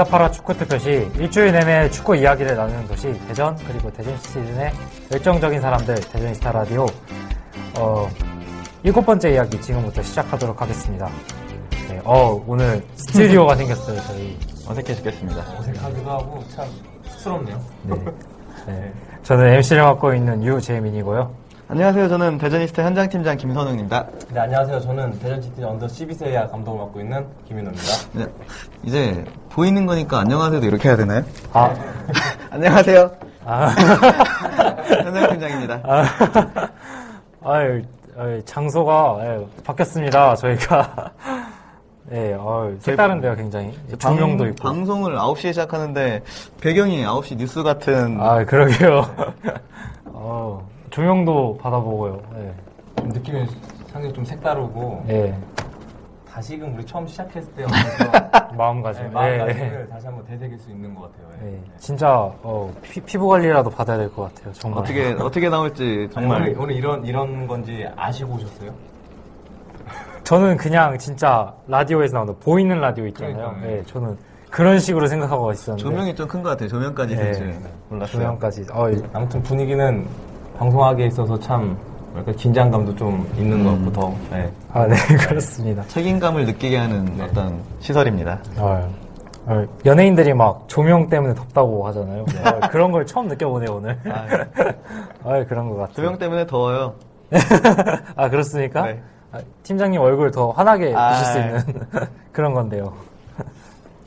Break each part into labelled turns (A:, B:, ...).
A: 응답하라 축구 특별시 일주일 내내 축구 이야기를 나누는 도시 대전 그리고 대전 시티즌의 열정적인 사람들 대저니스타 라디오 어 일곱 번째 이야기 지금부터 시작하도록 하겠습니다. 네, 어 오늘 스튜디오가 생겼어요 저희.
B: 어색해 죽겠습니다.
C: 어색하기도 하고 참 쑥스럽네요.
A: 네. 네. 저는 MC를 맡고 있는 유재민이고요.
B: 안녕하세요. 저는 대저니스타 현장팀장 김선웅입니다.
C: 네, 안녕하세요. 저는 대전시티 under 12세야 감독을 맡고 있는 김민호입니다.
B: 네, 이제 보이는 거니까 안녕하세요도 이렇게 해야 되나요?
A: 아,
B: 안녕하세요.
A: 아,
B: 현장팀장입니다.
A: 아, 아유, 아유, 장소가 예, 바뀌었습니다. 저희가 예, 어, 색다른데요, 굉장히 조명도 있고.
B: 방송을 9시에 시작하는데 배경이 9시 뉴스 같은
A: 아, 그러게요. 어, 조명도 받아보고요. 예.
C: 좀 느낌이 상당히 좀 색다르고
A: 예.
C: 다시금 우리 처음 시작했을 때부터
A: 마음가짐.
C: 네,
A: 예.
C: 마음가짐을 다시 한번 되새길 수 있는 것 같아요. 예.
A: 예. 진짜 어, 피, 부 관리라도 받아야 될 것 같아요. 정말.
B: 어떻게 어떻게 나올지
C: 정말 오늘, 오늘 이런 이런 건지 아시고 오셨어요?
A: 저는 그냥 진짜 라디오에서 나오는 보이는 라디오 있잖아요.
C: 그러니까요.
A: 예, 저는 그런 식으로 생각하고 있었는데.
B: 조명이 좀 큰 것 같아요. 조명까지
A: 예,
B: 될줄 몰랐어요.
A: 조명까지. 어, 예.
C: 아무튼 분위기는 방송하기에 있어서 참 뭐랄까 긴장감도 좀 있는 것 같고 더 예.
A: 아, 네, 그렇습니다.
B: 책임감을 느끼게 하는
C: 네.
B: 어떤 시설입니다.
A: 어, 어, 연예인들이 막 조명 때문에 덥다고 하잖아요. 어, 그런 걸 처음 느껴보네요, 오늘.
B: 아,
A: 아, 그런 것 같아요.
B: 조명 때문에 더워요.
A: 아, 그렇습니까?
B: 네.
A: 아, 팀장님 얼굴 더 환하게
B: 아,
A: 보실 수 있는 그런 건데요.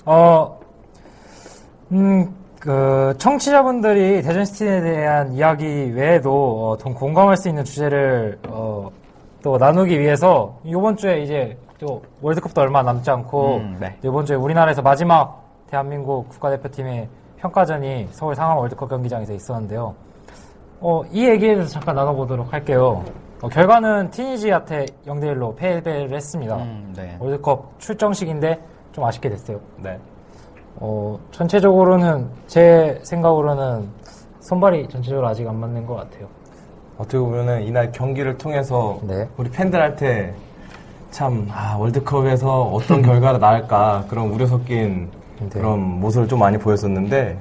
A: 어, 음, 그, 청취자분들이 대전시티에 대한 이야기 외에도, 어, 더 공감할 수 있는 주제를, 어, 또 나누기 위해서, 이번 주에 이제, 또, 월드컵도 얼마 남지 않고,
B: 음, 네.
A: 이번 주에 우리나라에서 마지막 대한민국 국가대표팀의 평가전이 서울 상암 월드컵 경기장에서 있었는데요. 어, 이 얘기에 대해서 잠깐 나눠보도록 할게요. 어, 결과는 티니지한테 0대1로 패배를 했습니다.
B: 음, 네.
A: 월드컵 출정식인데 좀 아쉽게 됐어요.
C: 네.
A: 어, 전체적으로는 제 생각으로는 손발이 전체적으로 아직 안 맞는 것 같아요.
C: 어떻게 보면은 이날 경기를 통해서
A: 네.
C: 우리 팬들한테 참 아, 월드컵에서 어떤 결과가 나올까 그런 우려 섞인
A: 네.
C: 그런 모습을 좀 많이 보였었는데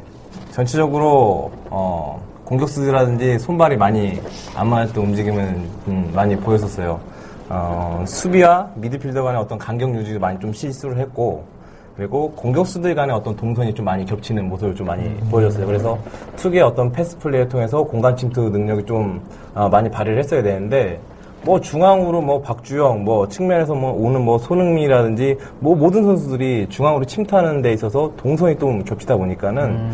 C: 전체적으로 어, 공격수들이라든지 손발이 많이 안 맞았던 움직임은 음, 많이 보였었어요. 어, 수비와 미드필더 간의 어떤 간격 유지도 많이 좀 실수를 했고 그리고 공격수들 간의 어떤 동선이 좀 많이 겹치는 모습을 좀 많이 보여줬어요. 그래서 특유의 어떤 패스 플레이를 통해서 공간 침투 능력이 좀 어, 많이 발휘를 했어야 되는데 뭐 중앙으로 뭐 박주영 뭐 측면에서 뭐 오는 뭐 손흥민이라든지 뭐 모든 선수들이 중앙으로 침투하는 데 있어서 동선이 좀 겹치다 보니까는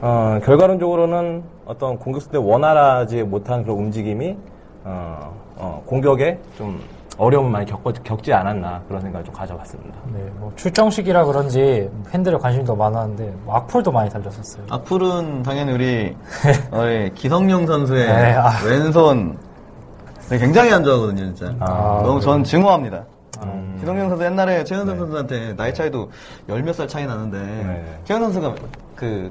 C: 어, 결과론적으로는 어떤 공격수들 원활하지 못한 그런 움직임이 어, 어, 공격에 좀 어려움을 많이 겪, 겪지 않았나 그런 생각을 좀 가져봤습니다.
A: 네, 뭐 출정식이라 그런지 팬들의 관심이 더 많았는데 뭐 악플도 많이 달렸었어요.
B: 악플은 당연히 우리 어, 기성용 선수의
A: 네, 아.
B: 왼손 네, 굉장히 안 좋아하거든요, 진짜.
A: 아,
B: 너무 전 증오합니다.
C: 음.
B: 기성용 선수 옛날에 최현선 선수한테 나이 차이도 열 몇 살 차이 나는데
C: 네.
B: 최현선 선수가 그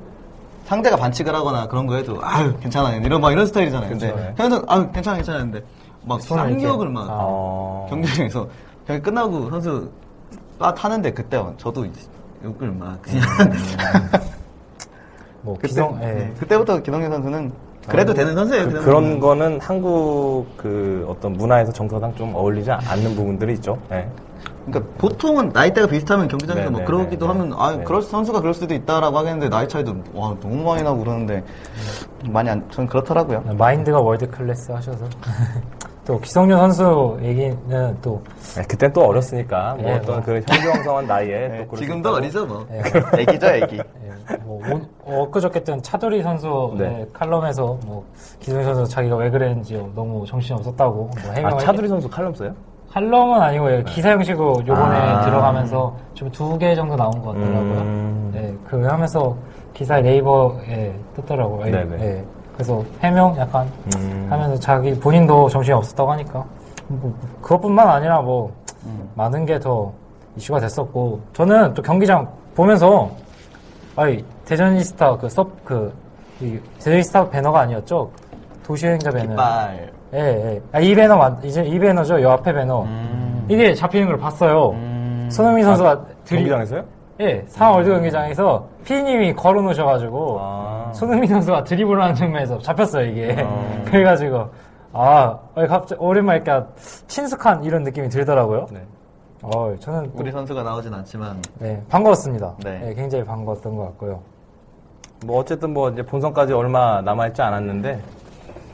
B: 상대가 반칙을 하거나 그런 거 해도 아유 괜찮아 이런 막 이런 스타일이잖아요. 근데
C: 그쵸, 네.
B: 최현선 아유 괜찮아 괜찮아 했는데 막. 쌍욕을 막
A: 아.
C: 어,
B: 경기장에서 경기 끝나고 선수 빠 타는데 그때 저도 욕을 막 그냥
A: 뭐
B: 그때,
A: 기성, 예.
B: 네, 그때부터 기성용 선수는 그래도 되는 선수예요.
C: 그. 그런 거는 한국 그 어떤 문화에서 정서상 좀 어울리지 않는 부분들이 있죠. 예.
B: 그러니까 보통은 나이대가 비슷하면 경기장에서
C: 네,
B: 뭐
C: 네,
B: 그러기도
C: 네,
B: 하면 아
C: 네.
B: 그럴 선수가 그럴 수도 있다라고 하겠는데 나이 차이도 와 너무 많이 나고 그러는데 많이 안 저는 그렇더라고요.
A: 마인드가 world class 하셔서. 또 기성용 선수 얘기는 또
C: 예, 그땐 또 어렸으니까 뭐
A: 예,
C: 어떤
A: 뭐.
C: 그 왕성한 나이에
B: 네,
C: 또
B: 지금도. 어리죠 뭐.
A: 예.
B: 애기죠 애기.
A: 예, 뭐 온- 엊그저께 뜬 차두리 선수
C: 네.
A: 의 칼럼에서 뭐 기성용 선수 자기가 왜 그랬는지 너무 정신이 없었다고 뭐
C: 아,
A: 해명을
C: 차두리 선수 칼럼 써요?
A: 칼럼은 아니고 예, 기사 형식으로 요번에
B: 아.
A: 들어가면서 좀 두 개 정도 나온 것 같더라고요.
C: 음.
A: 네, 그 하면서 기사에 네이버에 뜨더라고요. 예,
C: 네네.
A: 예. 그래서 해명 약간
C: 음.
A: 하면서 자기 본인도 정신이 없었다고 하니까 뭐 그것뿐만 아니라 뭐 많은 게 더 이슈가 됐었고 저는 또 경기장 보면서 아니 대전이스타 그섭그 대전이스타 배너가 아니었죠 도시여행자 배너
B: 깃발.
A: 예, 예. 아, 이 배너, 맞- 이제 이 배너죠. 요 앞에 배너. 이게 잡히는 걸 봤어요. 손흥민 선수가 들이,
C: 경기장에서요?
A: 예, 상하 월드 경기장에서 피디님이 걸어 놓으셔가지고,
C: 아.
A: 손흥민 선수가 드리블을 하는 장면에서 잡혔어요, 이게.
C: 아.
A: 그래가지고, 아, 어, 갑자기 오랜만에 이렇게 친숙한 이런 느낌이 들더라고요.
C: 네.
A: 어, 저는 또,
B: 우리 선수가 나오진 않지만
A: 네, 반가웠습니다.
B: 네.
A: 네, 굉장히 반가웠던 것 같고요.
C: 뭐 어쨌든 뭐 이제 본선까지 얼마 남아 있지 않았는데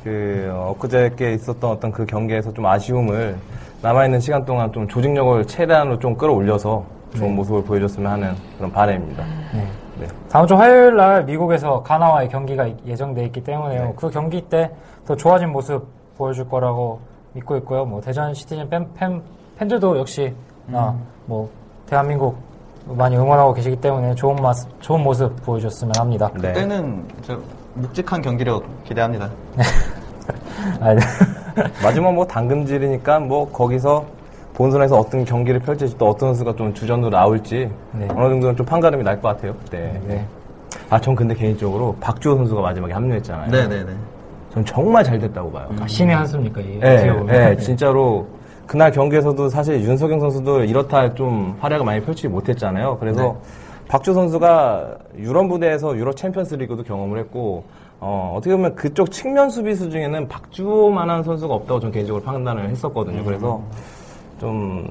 C: 그 엊그저께 있었던 어떤 그 경기에서 좀 아쉬움을 남아 있는 시간 동안 좀 조직력을 최대한으로 좀 끌어올려서 좋은 모습을 보여줬으면 하는 그런 바람입니다.
A: 네.
C: 네.
A: 다음 주 화요일 날 미국에서 가나와의 경기가 예정돼 있기 때문에요.
C: 네.
A: 그 경기 때 더 좋아진 모습 보여줄 거라고 믿고 있고요. 뭐 대전 시티즌 팬, 팬 팬들도 역시 아, 뭐 대한민국 많이 응원하고 계시기 때문에 좋은 맛 좋은 모습 보여줬으면 합니다.
C: 네.
B: 그때는 저 묵직한 경기력 기대합니다.
A: 아, 네.
C: 마지막 뭐 담금질이니까 뭐 거기서 본선에서 어떤 경기를 펼칠지 또 어떤 선수가 좀 주전으로 나올지
A: 네.
C: 어느 정도는 좀 판가름이 날 것 같아요. 네.
A: 네.
C: 아, 전 근데 개인적으로 박주호 선수가 마지막에 합류했잖아요.
B: 네네네.
C: 전 정말 잘 됐다고 봐요.
A: 아, 신의 한수입니까 이게?
C: 네. 네, 진짜로 그날 경기에서도 사실 윤석영 선수도 이렇다 좀 활약을 많이 펼치지 못했잖아요. 그래서
B: 네.
C: 박주호 선수가 유럽 무대에서 유럽 챔피언스 리그도 경험을 했고 어, 어떻게 보면 그쪽 측면 수비수 중에는 박주호만한 선수가 없다고 저는 개인적으로 판단을 했었거든요. 그래서 좀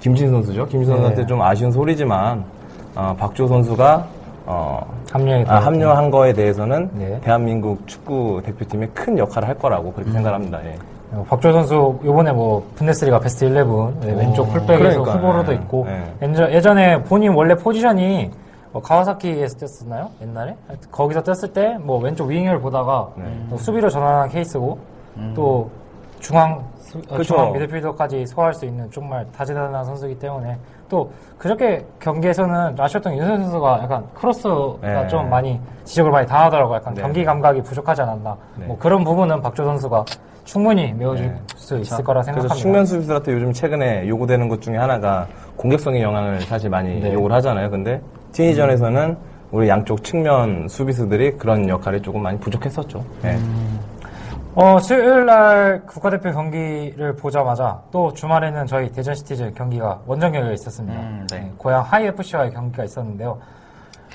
C: 김진 선수죠. 김진 선수한테
A: 네.
C: 좀 아쉬운 소리지만 어, 박주호 선수가 어,
A: 합류에
C: 아, 합류한 거에 대해서는
A: 네.
C: 대한민국 축구 대표팀에 큰 역할을 할 거라고 그렇게 생각합니다. 예.
A: 어, 박조 선수 요번에 뭐 분데스리가 베스트 11 네, 왼쪽 풀백에서
C: 그러니까,
A: 후보로도
C: 네.
A: 있고
C: 네.
A: 예전- 예전에 본인 원래 포지션이 어, 가와사키에서 뛰었었나요? 옛날에 거기서 뛰었을 때 뭐 왼쪽 윙을 보다가
C: 네.
A: 또 수비로 전환한 케이스고 또 중앙
C: 그쵸.
A: 중앙 미드필더까지 소화할 수 있는 정말 다재다능한 선수이기 때문에 또 그저께 경기에서는 라시었던 윤선 선수가 약간 크로스가
C: 네.
A: 좀 많이 지적을 많이 당하더라고요. 약간
C: 네.
A: 경기 감각이 부족하지 않았나.
C: 네.
A: 뭐 그런 부분은 박조 선수가 충분히 메워줄
C: 네.
A: 수 있을 거라
C: 그래서
A: 생각합니다.
C: 측면 수비수한테 요즘 최근에 요구되는 것 중에 하나가 공격성의 영향을 사실 많이
A: 네.
C: 요구를 하잖아요. 근데 티니전에서는 우리 양쪽 측면 수비수들이 그런 역할이 조금 많이 부족했었죠. 예.
A: 어, 수요일 날 국가대표 경기를 보자마자 또 주말에는 저희 대전 시티즌 경기가 원정 경기가 있었습니다.
B: 음, 네.
A: 네, 고향 하이 FC와의 경기가 있었는데요.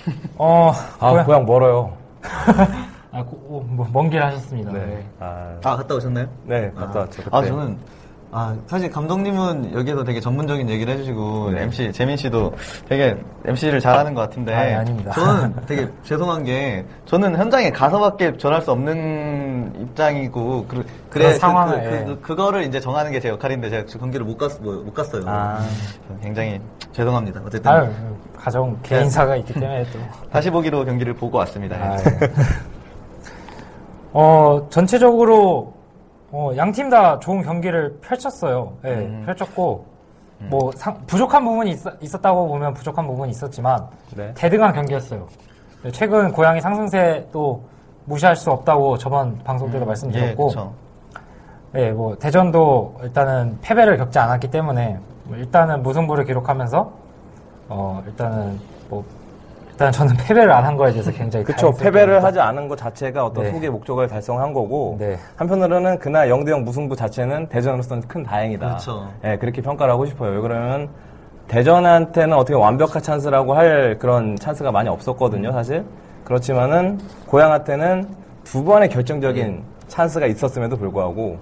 A: 어,
C: 아,
A: 고향,
C: 고향 멀어요.
A: 아, 고- 어, 뭐, 먼길 하셨습니다.
C: 네. 아,
B: 아 갔다 오셨나요?
C: 네, 갔다 왔죠. 그때.
B: 아 저는 아 사실 감독님은 여기서 되게 전문적인 얘기를 해주시고
C: 네.
B: MC 재민 씨도 되게 MC를 잘하는 것 같은데
A: 아, 네, 아닙니다.
B: 저는 되게 죄송한 게 저는 현장에 가서밖에 전할 수 없는 입장이고 그, 그래 그,
A: 상황을,
B: 그,
A: 예.
B: 그, 그거를 이제 정하는 게 제 역할인데 제가 그 경기를 못, 갔, 못 갔어요.
C: 아.
B: 굉장히 죄송합니다. 어쨌든
A: 아유, 가정 개인사가 있기 때문에 또.
B: 다시 보기로 경기를 보고 왔습니다.
A: 아, 예. 어, 전체적으로 어, 양팀 다 좋은 경기를 펼쳤어요. 예,
B: 음.
A: 펼쳤고 뭐 상- 부족한 부분이 있, 었다고 보면 부족한 부분이 있었지만
C: 네.
A: 대등한 경기였어요. 네, 최근 고양이 상승세 도 무시할 수 없다고 저번 방송 때도
B: 예,
A: 말씀드렸고,
B: 그렇죠.
A: 네, 뭐 대전도 일단은 패배를 겪지 않았기 때문에 뭐 일단은 무승부를 기록하면서 어 일단은 뭐 일단 저는 패배를 안 한 거에 대해서 굉장히
C: 그쵸.
A: 다행스럽게
C: 패배를. 하지 않은 것 자체가 어떤
A: 네.
C: 소기의 목적을 달성한 거고
A: 네.
C: 한편으로는 그날 0대0 무승부 자체는 대전으로서는 큰 다행이다.
B: 그렇죠.
C: 예, 그렇게 평가를 하고 싶어요. 왜 그러면 대전한테는 어떻게 완벽한 찬스라고 할 그런 찬스가 많이 없었거든요, 사실. 그렇지만은 고양한테는 두 번의 결정적인 찬스가 있었음에도 불구하고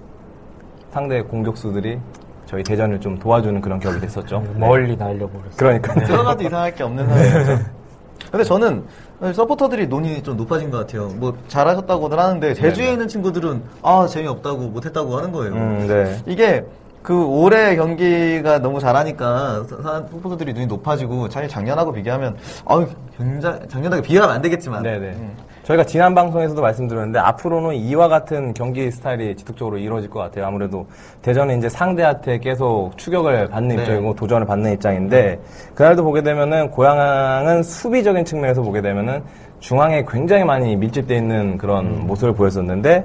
C: 상대 공격수들이 저희 대전을 좀 도와주는 그런 격이 됐었죠. 네.
A: 멀리 날려버렸어요.
C: 그러니까요.
B: 들어가도 이상할 게 없는 상황이죠. 근데 저는 서포터들이 논이 좀 높아진 것 같아요. 뭐 잘하셨다고들 하는데 제주에 있는 친구들은 아 재미없다고 못했다고 하는 거예요.
C: 음, 네.
B: 이게 그 올해 경기가 너무 잘하니까 서포터들이 눈이 높아지고 사실 작년하고 비교하면 아 굉장히 작년하고 비교하면 안 되겠지만
C: 네네.
B: 음.
C: 저희가 지난 방송에서도 말씀드렸는데 앞으로는 이와 같은 경기 스타일이 지속적으로 이루어질 것 같아요. 아무래도 대전은 이제 상대한테 계속 추격을 받는
B: 네.
C: 입장이고 도전을 받는 입장인데 그날도 보게 되면은 고양은 수비적인 측면에서 보게 되면은 중앙에 굉장히 많이 밀집되어 있는 그런
B: 음.
C: 모습을 보였었는데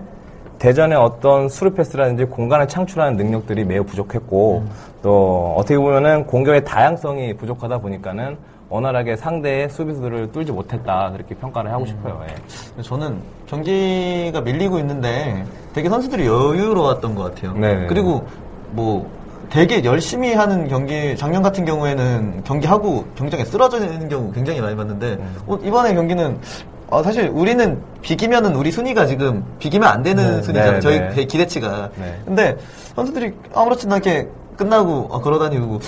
C: 대전의 어떤 수루 패스라든지 공간을 창출하는 능력들이 매우 부족했고
B: 음.
C: 또 어떻게 보면은 공격의 다양성이 부족하다 보니까는 원활하게 상대의 수비수들을 뚫지 못했다 그렇게 평가를
B: 음.
C: 하고 싶어요. 예.
B: 저는 경기가 밀리고 있는데 되게 선수들이 여유로웠던 것 같아요.
C: 네네.
B: 그리고 뭐 되게 열심히 하는 경기 작년 같은 경우에는 경기하고 경기장에 쓰러지는 경우 굉장히 많이 봤는데 어, 이번에 경기는 어, 사실 우리는 비기면은 우리 순위가 지금 비기면 안 되는
C: 네,
B: 순위잖아요.
C: 네,
B: 저희
C: 네.
B: 기대치가.
C: 네.
B: 근데 선수들이 아무렇지도 않게 끝나고 어, 걸어다니고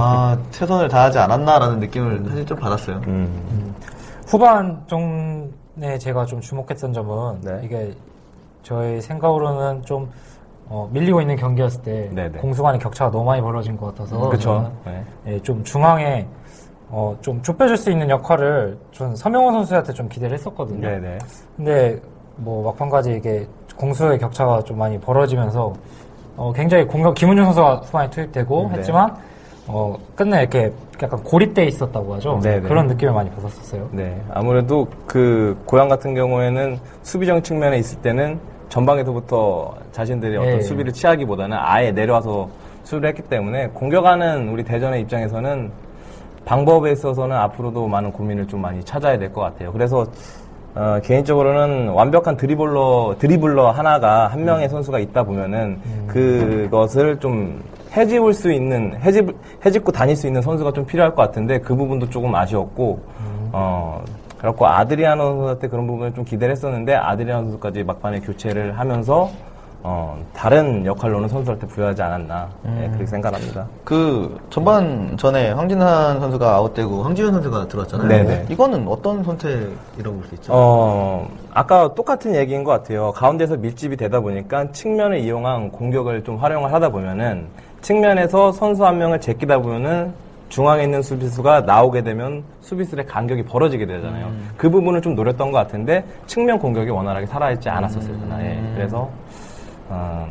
B: 아 최선을 다하지 않았나라는 느낌을 사실 좀 받았어요.
C: 음.
A: 후반 쪽에 제가 좀 주목했던 점은
C: 네.
A: 이게 저희 생각으로는 좀 어, 밀리고 있는 경기였을 때
C: 네, 네.
A: 공수 간의 격차가 너무 많이 벌어진 것 같아서
C: 그쵸.
A: 저는
C: 네.
A: 예, 좀 중앙에 어, 좀 좁혀줄 수 있는 역할을 전 서명호 선수한테 좀 기대를 했었거든요.
C: 네네.
A: 근데 뭐 막판까지 이게 공수의 격차가 좀 많이 벌어지면서 어, 굉장히 공격 김은중 선수가 후반에 투입되고
C: 네.
A: 했지만 어, 끝내 이렇게 약간 고립돼 있었다고 하죠.
C: 네, 네.
A: 그런 느낌을 많이 받았었어요.
C: 네. 아무래도 그 고양 같은 경우에는 수비적 측면에 있을 때는 전방에서부터 자신들이 어떤
A: 네.
C: 수비를 취하기보다는 아예 내려와서 수비를 했기 때문에 공격하는 우리 대전의 입장에서는 방법에 있어서는 앞으로도 많은 고민을 좀 많이 찾아야 될 것 같아요. 그래서 어, 개인적으로는 완벽한 드리블러 드리블러 하나가 한 명의 선수가 있다 보면은 그것을 좀 해집을 수 있는 해집 해집고 다닐 수 있는 선수가 좀 필요할 것 같은데 그 부분도 조금 아쉬웠고 어 그렇고 아드리아노 선수한테 그런 부분을 좀 기대를 했었는데 아드리아노 선수까지 막판에 교체를 하면서 어 다른 역할로는 선수한테 부여하지 않았나 예, 그렇게 생각합니다.
B: 그 전반 전에 황진환 선수가 아웃되고 황지현 선수가 들어왔잖아요.
C: 네네.
B: 이거는 어떤 선택이라고 볼 수 있죠?
C: 어, 아까 똑같은 얘기인 것 같아요. 가운데서 밀집이 되다 보니까 측면을 이용한 공격을 좀 활용을 하다 보면은 측면에서 선수 한 명을 제끼다 보면은 중앙에 있는 수비수가 나오게 되면 수비수의 간격이 벌어지게 되잖아요. 그 부분을 좀 노렸던 것 같은데 측면 공격이 원활하게 살아있지 않았었어요. 그날. 예. 그래서 어,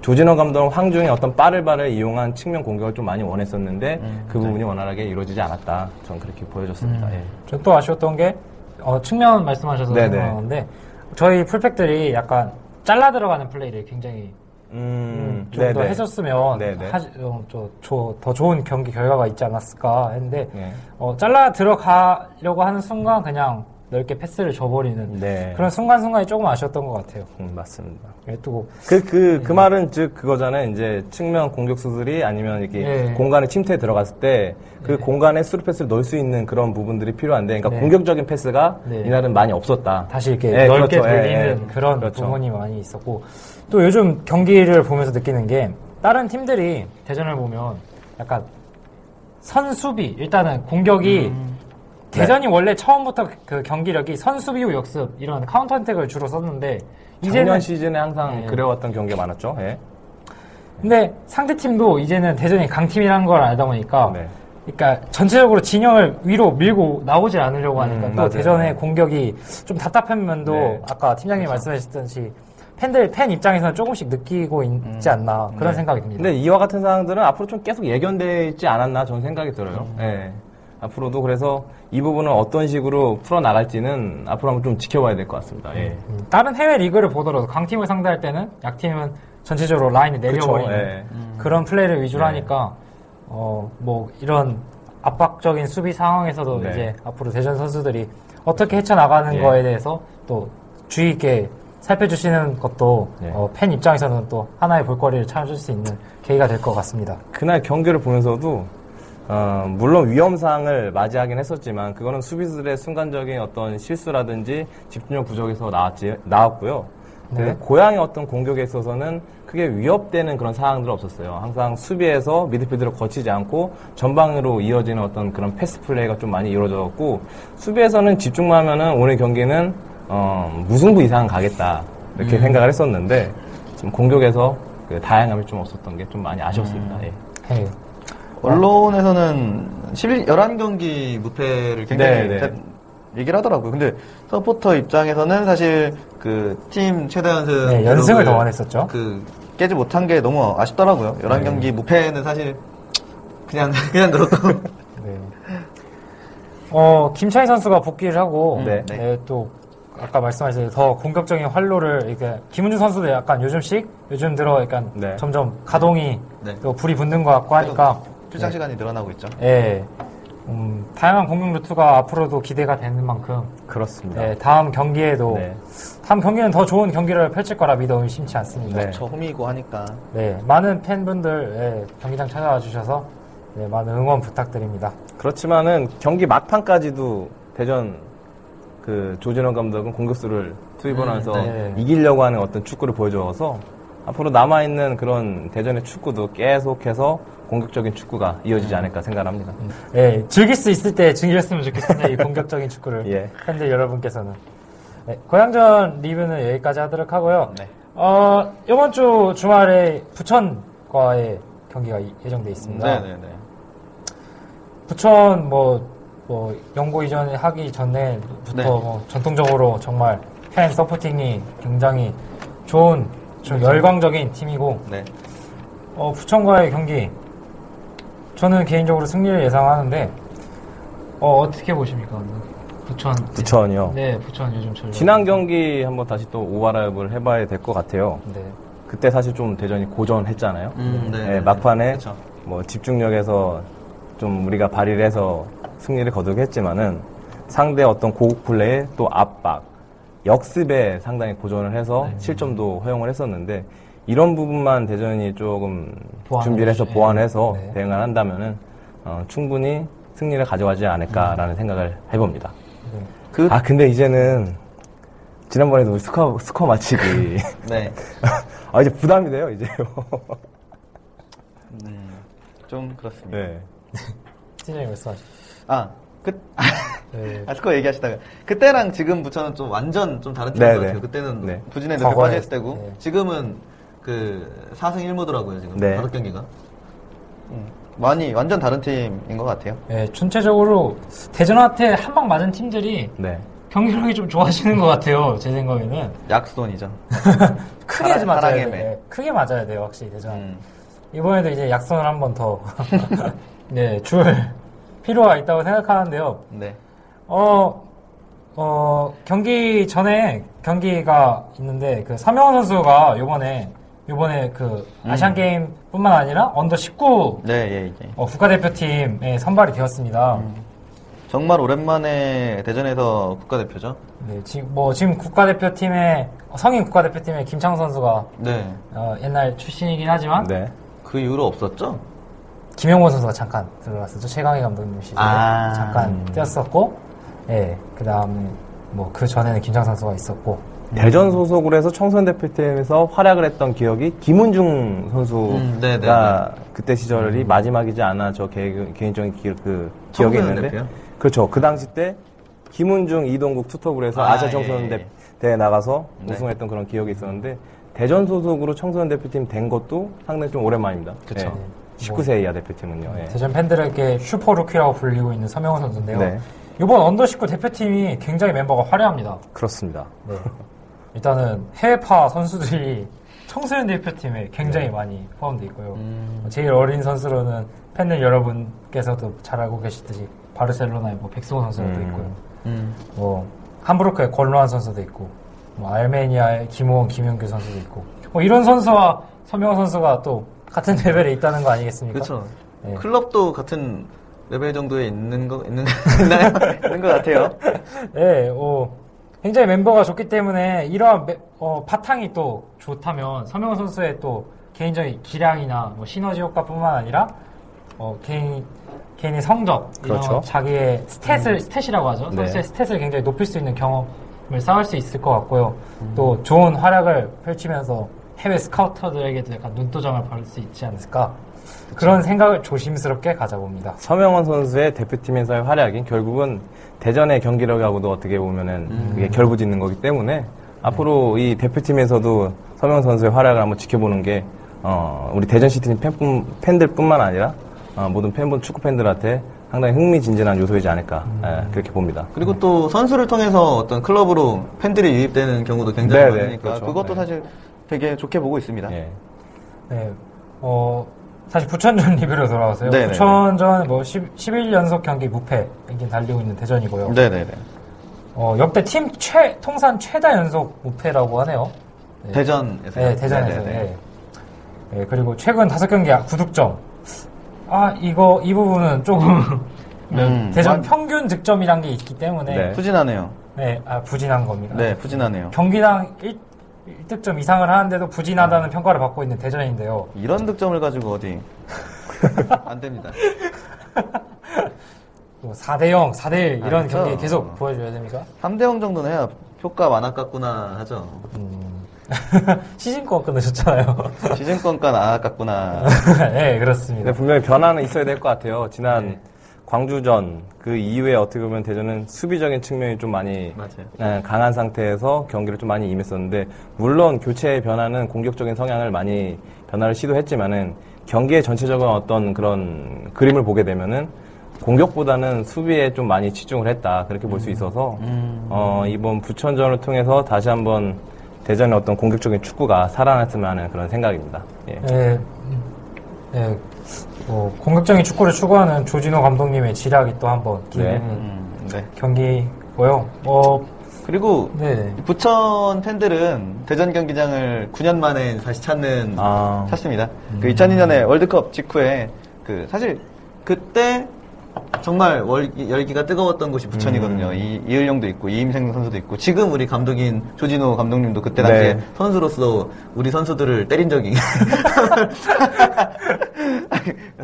C: 조진호 감독은 황중의 어떤 빠를바를 이용한 측면 공격을 좀 많이 원했었는데 그 부분이 원활하게 이루어지지 않았다. 저는 그렇게 보여졌습니다. 예.
A: 전또 아쉬웠던 게 어, 측면 말씀하셔서
C: 네네.
A: 생각나는데 저희 풀백들이 약간 잘라 들어가는 플레이를 굉장히
C: 음,
A: 좀더
C: 네네.
A: 해줬으면 어, 저- 저- 더 좋은 경기 결과가 있지 않았을까 했는데
C: 네.
A: 어, 잘라 들어가려고 하는 순간 그냥 넓게 패스를 줘버리는
C: 네.
A: 그런 순간순간이 조금 아쉬웠던 것 같아요.
C: 음, 맞습니다.
A: 예, 또
C: 그, 그, 그 말은 즉 그거잖아요. 이제 측면 공격수들이 아니면 이렇게
A: 네.
C: 공간에 침투에 들어갔을 때 그 공간에 스루 패스를 넣을 수 있는 그런 부분들이 필요한데 그러니까
A: 네.
C: 공격적인 패스가
A: 네.
C: 이날은 많이 없었다.
A: 다시 이렇게
C: 예,
A: 넓게
C: 그렇죠. 예,
A: 돌리는
C: 예.
A: 그런
C: 그렇죠.
A: 부분이 많이 있었고 또 요즘 경기를 보면서 느끼는 게 다른 팀들이 대전을 보면 약간 선수비 일단은 공격이
C: 음.
A: 대전이
C: 네.
A: 원래 처음부터 그 경기력이 선수비 후 역습 이런 counter attack을 주로 썼는데 이제는
C: 작년 시즌에 항상
A: 네.
C: 그래왔던 경기가 많았죠. 예.
A: 근데 상대 팀도 이제는 대전이 강팀이라는 걸 알다 보니까
C: 네.
A: 그러니까 전체적으로 진영을 위로 밀고 나오지 않으려고 하니까
C: 음,
A: 또
C: 맞아요.
A: 대전의 공격이 좀 답답한 면도
C: 네.
A: 아까 팀장님 말씀하셨듯이 팬들 팬 입장에서는 조금씩 느끼고 있지 않나 그런 생각이 듭니다.
C: 근데 이와 같은 상황들은 앞으로 좀 계속 예견돼 있지 않았나 저는 생각이 들어요. 예. 앞으로도 그래서 이 부분을 어떤 식으로 풀어 나갈지는 앞으로 한번 좀 지켜봐야 될 것 같습니다. 예.
A: 음, 다른 해외 리그를 보더라도 강팀을 상대할 때는 약팀은 전체적으로 라인을 내려버리는
C: 예.
A: 그런 플레이를 위주로
C: 네.
A: 하니까 어 뭐 이런 압박적인 수비 상황에서도
C: 네.
A: 이제 앞으로 대전 선수들이 어떻게 헤쳐나가는
C: 예.
A: 거에 대해서 또 주의 있게 살펴주시는 것도
C: 네.
A: 어, 팬 입장에서는 또 하나의 볼거리를 찾을 수 있는 계기가 될 것 같습니다.
C: 그날 경기를 보면서도 어, 물론 위험상을 맞이하긴 했었지만 그거는 수비수들의 순간적인 어떤 실수라든지 집중력 부족에서 나왔지, 나왔고요. 그
A: 네.
C: 고향의 어떤 공격에 있어서는 크게 위협되는 그런 상황들은 없었어요. 항상 수비에서 미드필드를 거치지 않고 전방으로 이어지는 어떤 그런 패스 플레이가 좀 많이 이루어졌고 수비에서는 집중만 하면은 오늘 경기는 어, 무승부 이상 가겠다 이렇게
B: 음.
C: 생각을 했었는데 지금 공격에서 그 다양함이 좀 없었던 게 좀 많이 아쉬웠습니다.
B: 음.
C: 예.
A: 예.
B: 언론에서는 11, 11경기 무패를 굉장히
C: 네, 네.
B: 대- 얘기를 하더라고요. 근데 서포터 입장에서는 사실 그 팀 최다 연승
A: 네, 연승을 더 원했었죠.
B: 그 깨지 못한 게 너무 아쉽더라고요. 11경기
A: 네.
B: 무패는 사실 그냥 그냥 그렇고
A: 네. 어, 김차희 선수가 복귀를 하고,
C: 네.
A: 네. 또, 아까 말씀하신 더 공격적인 활로를, 이렇게, 김은주 선수도 약간 요즘씩, 요즘 들어 약간
C: 네.
A: 점점 가동이,
B: 네.
A: 또 불이 붙는 것 같고 하니까,
B: 출장 시간이 늘어나고 있죠.
A: 예. 음, 다양한 공격 루트가 앞으로도 기대가 되는 만큼,
C: 그렇습니다.
A: 네, 다음 경기에도,
C: 네.
A: 다음 경기는 더 좋은 경기를 펼칠 거라 믿어 의심치 않습니다.
C: 네.
B: 저 홈이고 하니까
A: 네, 많은 팬분들, 예, 경기장 찾아와 주셔서, 네, 많은 응원 부탁드립니다.
C: 그렇지만은 경기 막판까지도 대전 그 조진원 감독은 공격수를 투입을
B: 음,
C: 하면서
A: 네.
C: 이기려고 하는 어떤 축구를 보여줘서 앞으로 남아있는 그런 대전의 축구도 계속해서 공격적인 축구가 이어지지 않을까 생각합니다.
A: 예, 즐길 수 있을 때 즐겼으면 좋겠습니다. 이 공격적인 축구를.
C: 예.
A: 팬들 여러분께서는. 네, 고향전 리뷰는 여기까지 하도록 하고요.
B: 네.
A: 어, 이번 주 주말에 부천과의 경기가 이- 예정돼 있습니다.
B: 네 네 네.
A: 부천 뭐, 뭐, 연고 이전 하기 전에부터
B: 네.
A: 뭐 전통적으로 정말 팬 서포팅이 굉장히 좋은, 좀 열광적인 팀이고,
B: 네.
A: 어, 부천과의 경기. 저는 개인적으로 승리를 예상하는데, 어, 어떻게 보십니까? 부천.
C: 부천이요.
A: 네, 부천 요즘 전력.
C: 지난 경기 한번 다시 또 오버랩을 해봐야 될 것 같아요.
A: 네.
C: 그때 사실 좀 대전이 고전했잖아요.
B: 음, 네.
C: 예, 막판에
B: 그쵸.
C: 뭐 집중력에서 좀 우리가 발휘를 해서 승리를 거두게 했지만은 상대 어떤 고급 플레이 또 압박, 역습에 상당히 고전을 해서
A: 네.
C: 실점도 허용을 했었는데 이런 부분만 대전이 조금 준비를 해서 보완해서
A: 네.
C: 대응을 한다면은 어, 충분히 승리를 가져가지 않을까라는 생각을 해봅니다.
A: 네.
C: 그아 근데 이제는 지난번에도 우리 스코어, 스코어 맞히기
B: 네.
C: 아 이제 부담이 돼요 이제
B: 네. 좀 그렇습니다.
C: 네.
A: 팀장님 말씀하시죠.
B: 아, 그,
A: 네.
B: 아, 스코어 얘기하시다가. 그때랑 지금 부천은 좀 완전 좀 다른 팀인
C: 네,
B: 것
C: 네.
B: 같아요. 그때는
C: 네.
B: 부진에 늦게
A: 과거에,
B: 빠졌을 때고,
A: 네.
B: 지금은 그 4승 1무더라고요, 지금.
C: 네.
B: 다섯 경기가. 음, 많이, 완전 다른 팀인 것 같아요.
A: 네, 전체적으로 대전한테 한 방 맞은 팀들이
C: 네.
A: 경기력이 좀 좋아지는 것 같아요. 제 생각에는.
B: 약손이죠.
A: 크게
B: 사랑-
A: 맞아야 돼요.
B: 매.
A: 네, 크게 맞아야 돼요, 확실히 대전.
B: 음,
A: 이번에도 이제 약선을 한 번 더, 네, 줄 필요가 있다고 생각하는데요.
B: 네.
A: 어, 어, 경기 전에 경기가 있는데, 그, 서명원 선수가 요번에, 요번에 그, 아시안 게임 뿐만 아니라 언더 19
B: 네, 예, 예.
A: 어, 국가대표팀에 선발이 되었습니다.
B: 음. 정말 오랜만에 대전에서 국가대표죠.
A: 네, 지금, 뭐, 지금 국가대표팀에, 성인 국가대표팀에 김창 선수가,
B: 네.
A: 어, 옛날 출신이긴 하지만,
C: 네.
B: 그 이후로 없었죠?
A: 김영곤 선수가 잠깐 들어갔었죠. 최강희 감독님 시절에.
B: 아.
A: 잠깐 뛰었었고, 예, 그 다음에, 뭐, 그 전에는 김창 선수가 있었고,
C: 대전 소속으로 해서 청소년 대표팀에서 활약을 했던 기억이 김은중 선수가
B: 음, 네, 네, 네.
C: 그때 시절이 마지막이지 않아 저 개, 개인적인 기, 그 기억이 있는데
B: 대표요?
C: 그렇죠 그 당시 때 김은중 이동국 투톱으로 해서
B: 아,
C: 아, 시아
B: 예,
C: 청소년
B: 예.
C: 대, 대회 나가서
B: 네.
C: 우승했던 그런 기억이 있었는데 대전 소속으로 청소년 대표팀 된 것도 상당히 좀 오랜만입니다. 예. 19세 이하 대표팀은요. 예.
A: 대전 팬들에게 슈퍼루키라고 불리고 있는 서명훈 선수인데요.
C: 네.
A: 이번 언더 19 대표팀이 굉장히 mem버가 화려합니다.
C: 그렇습니다.
A: 네. 일단은 해외파 선수들이 청소년 대표팀에 굉장히
C: 네.
A: 많이 포함되어 있고요.
B: 음.
A: 제일 어린 선수로는 팬들 여러분께서도 잘 알고 계시듯이 바르셀로나의 뭐 백승호 선수도
C: 음.
A: 있고요.
B: 음.
A: 뭐 함부르크의 권로한 선수도 있고, 뭐 알메니아의 김호원, 김용규 선수도 있고, 뭐 이런 선수와 서명호 선수가 또 같은 레벨에 있다는 거 아니겠습니까?
B: 그렇죠.
A: 네.
B: 클럽도 같은 레벨 정도에 있는 거 있는 있나요? 있는 것 같아요.
A: 네, 어, 굉장히 멤버가 좋기 때문에 이러한 매- 어, 바탕이 또 좋다면 서명원 선수의 또 개인적인 기량이나 뭐 시너지 효과뿐만 아니라 어, 개인 개인의 성적, 이런
C: 그렇죠.
A: 자기의 stat을 stat이라고 하죠.
C: 네.
A: 선수의 stat을 굉장히 높일 수 있는 경험을 쌓을 수 있을 것 같고요.
C: 음.
A: 또 좋은 활약을 펼치면서 해외 스카우터들에게도 약간 눈도장을 받을 수 있지 않을까. 그런 생각을 조심스럽게 가져봅니다.
C: 서명원 선수의 대표팀에서의 활약이 결국은 대전의 경기력하고도 어떻게 보면은 그게 결부짓는 거기 때문에 앞으로 이 대표팀에서도 서명원 선수의 활약을 한번 지켜보는 게 어, 우리 대전 시티 팬, 팬들뿐만 아니라 어, 모든 팬분 축구 팬들한테 상당히 흥미진진한 요소이지 않을까 예, 그렇게 봅니다.
B: 그리고 또 선수를 통해서 어떤 클럽으로 팬들이 유입되는 경우도 굉장히
C: 네, 네,
B: 많으니까
C: 그렇죠.
B: 그것도
C: 네.
B: 사실 되게 좋게 보고 있습니다.
C: 예.
A: 네. 어, 사실 부천전 리뷰로 돌아와서요.
B: 네네네.
A: 부천전 뭐 10, 11연속 경기 무패 랭킹 달리고 있는 대전이고요.
B: 네네네.
A: 어, 역대 팀 최, 통산 최다 연속 무패라고 하네요. 네.
B: 대전에서.
A: 네, 대전에서.
B: 네네네.
A: 네. 네, 그리고 최근 다섯 경기 9득점. 아, 이거, 이 부분은 조금,
B: 음,
A: 대전
B: 완-
A: 평균 득점이란 게 있기 때문에,
C: 네.
A: 네,
B: 푸진하네요.
A: 아, 부진한 겁니다.
B: 네, 푸진하네요.
A: 경기당 1, 1득점 이상을 하는데도 부진하다는 평가를 받고 있는 대전인데요.
B: 이런 득점을 가지고 어디 안 됩니다.
A: 또 4대 0, 4대 1 이런
B: 아, 그렇죠.
A: 경기 계속 보여줘야 됩니까?
B: 3대 0 정도는 해야 효과 많았겠구나 하죠.
A: 시즌권 끊으셨잖아요.
B: 시즌권가 나았겠구나.
A: 네, 그렇습니다.
C: 근데 분명히 변화는 있어야 될 것 같아요. 지난
A: 네.
C: 광주전 그 이후에 어떻게 보면 대전은 수비적인 측면이 좀 많이
B: 맞아요.
C: 예, 강한 상태에서 경기를 좀 많이 임했었는데 물론 교체의 변화는 공격적인 성향을 많이 변화를 시도했지만은 경기의 전체적인 어떤 그런 그림을 보게 되면은 공격보다는 수비에 좀 많이 치중을 했다 그렇게 볼수 있어서 어, 이번 부천전을 통해서 다시 한번 대전의 어떤 공격적인 축구가 살아났으면 하는 그런 생각입니다. 예.
A: 네, 음, 네, 뭐 공격적인 축구를 추구하는 조진호 감독님의 지략이 또 한번 기대되는
B: 음, 네.
A: 경기고요. 어,
B: 그리고
A: 네.
B: 부천 팬들은 대전 경기장을 9년 만에 다시 찾는
C: 아.
B: 찾습니다. 그 2002년에 월드컵 직후에 그 사실 그때 정말 월- 열기가 뜨거웠던 곳이 부천이거든요. 이, 이을용도 있고 이임생 선수도 있고 지금 우리 감독인 조진호 감독님도 그때 당시에
C: 네.
B: 선수로서 우리 선수들을 때린 적이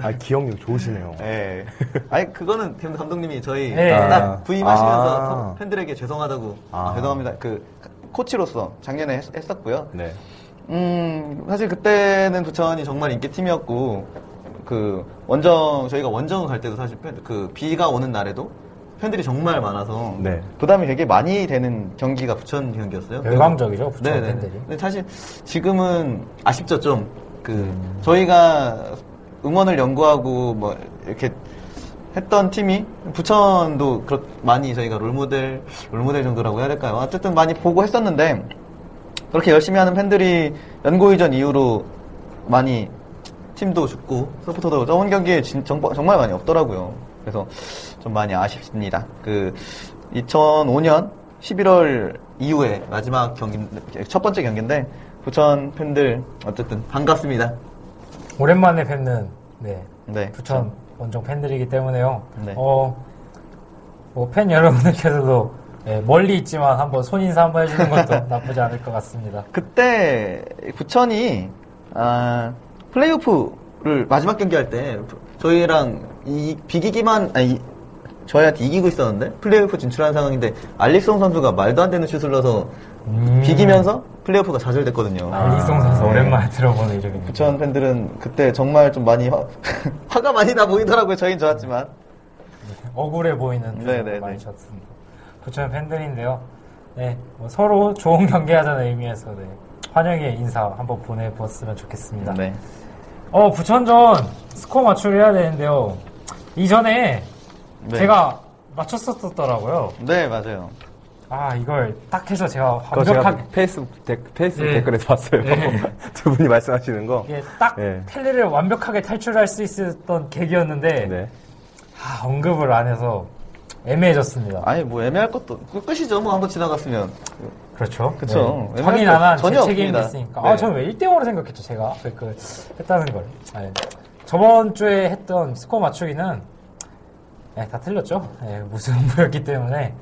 C: 아, 기억력 좋으시네요.
B: 예. 아니 그거는 감- 감독님이 저희
A: 네.
B: 딱
C: 아.
B: 부임하시면서
C: 아.
B: 팬들에게 죄송하다고
C: 아.
B: 아, 죄송합니다. 그 코치로서 작년에 했, 했었고요.
C: 네.
B: 음, 사실 그때는 부천이 정말 인기 팀이었고, 그, 원정, 저희가 원정 갈 때도 사실 팬, 그, 비가 오는 날에도 팬들이 정말 많아서,
C: 네.
B: 부담이 되게 많이 되는 경기가 부천 경기였어요.
A: 열광적이죠, 부천
B: 네네.
A: 팬들이.
B: 근데 사실 지금은 아쉽죠, 좀. 그,
C: 음.
B: 저희가 응원을 연구하고, 뭐, 이렇게 했던 팀이, 부천도 그렇, 많이 저희가 롤모델, 롤모델 정도라고 해야 될까요? 어쨌든 많이 보고 했었는데, 그렇게 열심히 하는 팬들이 연고 이전 이후로 많이 팀도 죽고 서포터도 저번 경기에 진- 정, 말 많이 없더라고요. 그래서 좀 많이 아쉽습니다. 그 2005년 11월 이후에 마지막 경기 첫 번째 경기인데 부천 팬들 어쨌든 반갑습니다.
A: 오랜만에 뵙는 네,
B: 네.
A: 부천 원정 팬들이기 때문에요.
B: 네.
A: 어, 뭐 팬 여러분들께서도 네, 멀리 있지만 한번 손인사 한번 해주는 것도 나쁘지 않을 것 같습니다.
B: 그때 부천이 아, 플레이오프를 마지막 경기 할 때 저희랑 이 비기기만 아니 저희한테 이기고 있었는데 플레이오프 진출한 상황인데 알릭송 선수가 말도 안 되는 슛을 넣어서
A: 음.
B: 비기면서 플레이오프가 좌절됐거든요.
A: 알리송 선수
B: 네.
A: 오랜만에 들어보는 이름입니다.
B: 부천 팬들은 그때 정말 좀 많이 화, 화가 많이 나 보이더라고요. 저희는 좋았지만.
A: 억울해 보이는
B: 네네네.
A: 표정을 많이 쳤습니다. 부천 팬들인데요. 네, 뭐 서로 좋은 경기하자는 의미에서 네, 환영의 인사 한번 보내보았으면 좋겠습니다.
B: 네.
A: 어, 부천전 스코어 맞추려 해야 되는데요. 이전에
B: 네.
A: 제가 맞췄었더라고요.
B: 네, 맞아요.
A: 아, 이걸 딱 해서 제가
C: 그거 제가
A: 완벽하게
C: 페이스북, 데, 페이스북
A: 네.
C: 댓글에서 봤어요.
A: 네.
C: 두 분이 말씀하시는 거.
A: 이게 딱
C: 네.
A: 텔레를 완벽하게 탈출할 수 있었던 계기였는데
C: 네.
A: 아, 언급을 안 해서 애매해졌습니다.
B: 아니, 뭐 애매할 것도 끝이죠. 뭐 한번 지나갔으면.
A: 그렇죠.
B: 그쵸.
A: 네. 안한제
B: 전혀
A: 책임이. 있으니까.
B: 네.
A: 아, 저는 왜 1대0으로 생각했죠, 제가. 그, 그, 했다는 걸. 네. 저번 주에 했던 스코어 맞추기는, 네, 다 틀렸죠. 네, 무승부였기 때문에,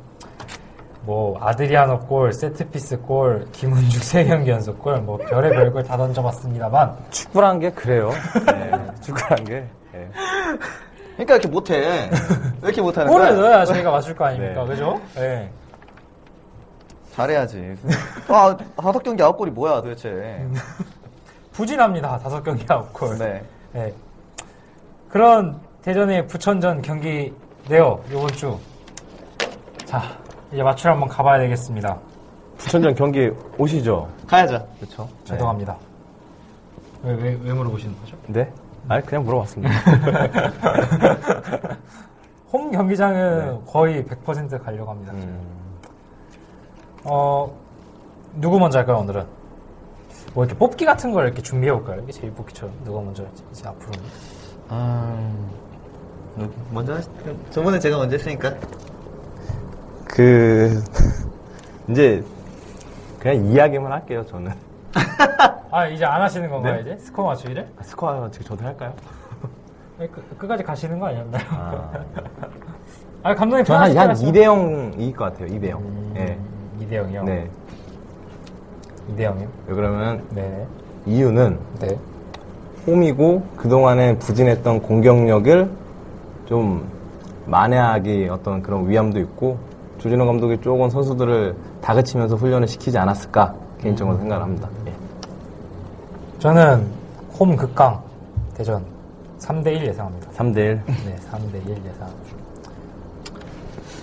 A: 뭐, 아드리아노 골, 세트피스 골, 김은죽 세경기 연속 골, 뭐, 별의별 걸 다 던져봤습니다만,
C: 축구란 게 그래요. 네. 축구란 게. 네.
B: 그러니까 이렇게 못해. 왜 이렇게 못하는
A: 골을
B: 거야?
A: 넣어야 저희가 맞출 거 아닙니까?
C: 네.
A: 그죠? 네.
B: 잘해야지. 아, 다섯 경기 아홉 골이 뭐야 도대체.
A: 부진합니다. 다섯 경기 아홉 골.
B: 네.
A: 네. 그런 대전의 부천전 경기네요. 이번 주. 자, 이제 맞추러 한번 가봐야 되겠습니다.
C: 부천전 경기 오시죠?
B: 가야죠.
C: 그렇죠.
A: 죄송합니다. 왜, 왜, 왜 물어보시는 거죠?
C: 네. 아니 그냥 물어봤습니다.
A: 홈 경기장은 거의 100% 가려고 합니다.
C: 음,
A: 어, 누구 먼저 할까요, 오늘은? 뭐 이렇게 뽑기 같은 걸 이렇게 준비해 볼까요? 이게 제일 뽑기처럼. 누가 먼저 할지, 이제 앞으로.
B: 아, 먼저 하시, 저번에 제가 먼저 했으니까.
C: 그 이제 그냥 이야기만 할게요. 저는
A: 아, 이제 안 하시는 건가요,
C: 네.
A: 이제? 스코어 맞추기를?
C: 스코어 지금 저도 할까요?
A: 아니, 끝, 끝까지 가시는 거 아니었나요?
C: 아,
A: 아, 감독님
C: 저는 한, 한
A: 편하실
C: 2대 0 이길 것 같아요. 2대 0.
A: 음,
C: 예.
A: 2대 0이요?
C: 네.
A: 2대 0이요?
C: 왜 그러면
A: 네.
C: 이유는
A: 네.
C: 홈이고 그동안에 부진했던 공격력을 좀 만회하기 어떤 그런 위함도 있고 조진호 감독이 조금 선수들을 다그치면서 훈련을 시키지 않았을까 개인적으로 생각을 합니다. 예.
A: 저는 홈 극강 대전 3대1 예상합니다.
C: 3대 1.
A: 네, 3대1 예상.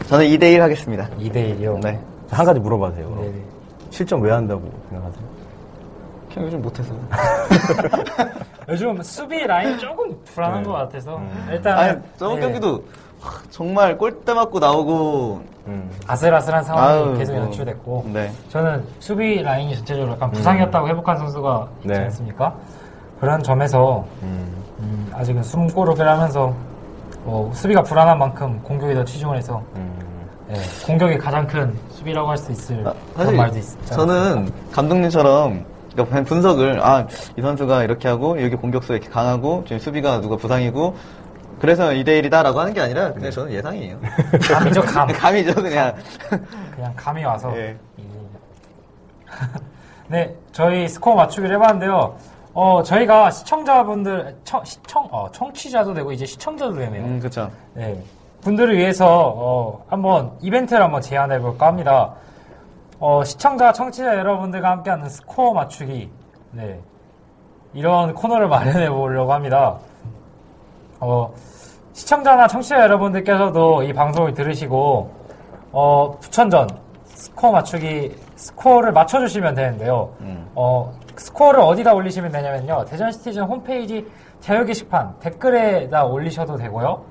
B: 저는 2대1 하겠습니다.
A: 2대1이요?
B: 네.
C: 한 가지 물어봐도 돼요. 그럼.
A: 네.
C: 실점 왜 한다고 생각하세요?
B: 그냥 요즘 못해서.
A: 요즘 수비 라인 조금 불안한
C: 네.
A: 것 같아서
C: 음.
A: 일단
B: 아니, 저번 경기도 하, 정말 골대 맞고 나오고.
C: 음.
A: 아슬아슬한 상황이
B: 아유,
A: 계속
B: 뭐.
A: 연출됐고
B: 네.
A: 저는 수비 라인이 전체적으로 약간 부상이었다고 회복한 선수가 있지
C: 네.
A: 않습니까? 그런 점에서
C: 음.
A: 음, 아직은 숨고르기를 하면서 뭐 수비가 불안한 만큼 공격에 더 치중을 해서
C: 음.
A: 네, 공격이 가장 큰 수비라고 할 수 있을
B: 아,
A: 그런 말도 않습니까?
B: 저는 감독님처럼 그러니까 분석을 아 이 선수가 이렇게 하고 여기 공격수가 이렇게 강하고 지금 수비가 누가 부상이고 그래서 2대1이다라고 하는 게 아니라 그냥 저는 예상이에요.
A: 감이죠 감
B: 감이죠 그냥.
A: 그냥 감이 와서
B: 예.
A: 네, 저희 스코어 맞추기를 해봤는데요. 어, 저희가 시청자분들, 청, 시청, 어, 청취자도 되고 이제 시청자도 되네요.
B: 음 그렇죠.
A: 네. 분들을 위해서, 어, 한번 이벤트를 한번 제안해 볼까 합니다. 어, 시청자, 청취자 여러분들과 함께하는 스코어 맞추기. 네. 이런 코너를 마련해 보려고 합니다. 어, 시청자나 청취자 여러분들께서도 이 방송을 들으시고, 어, 부천전 스코어 맞추기, 스코어를 맞춰주시면 되는데요.
B: 음.
A: 어, 스코어를 어디다 올리시면 되냐면요. 대전 시티즌 홈페이지 자유 게시판 댓글에다 올리셔도 되고요.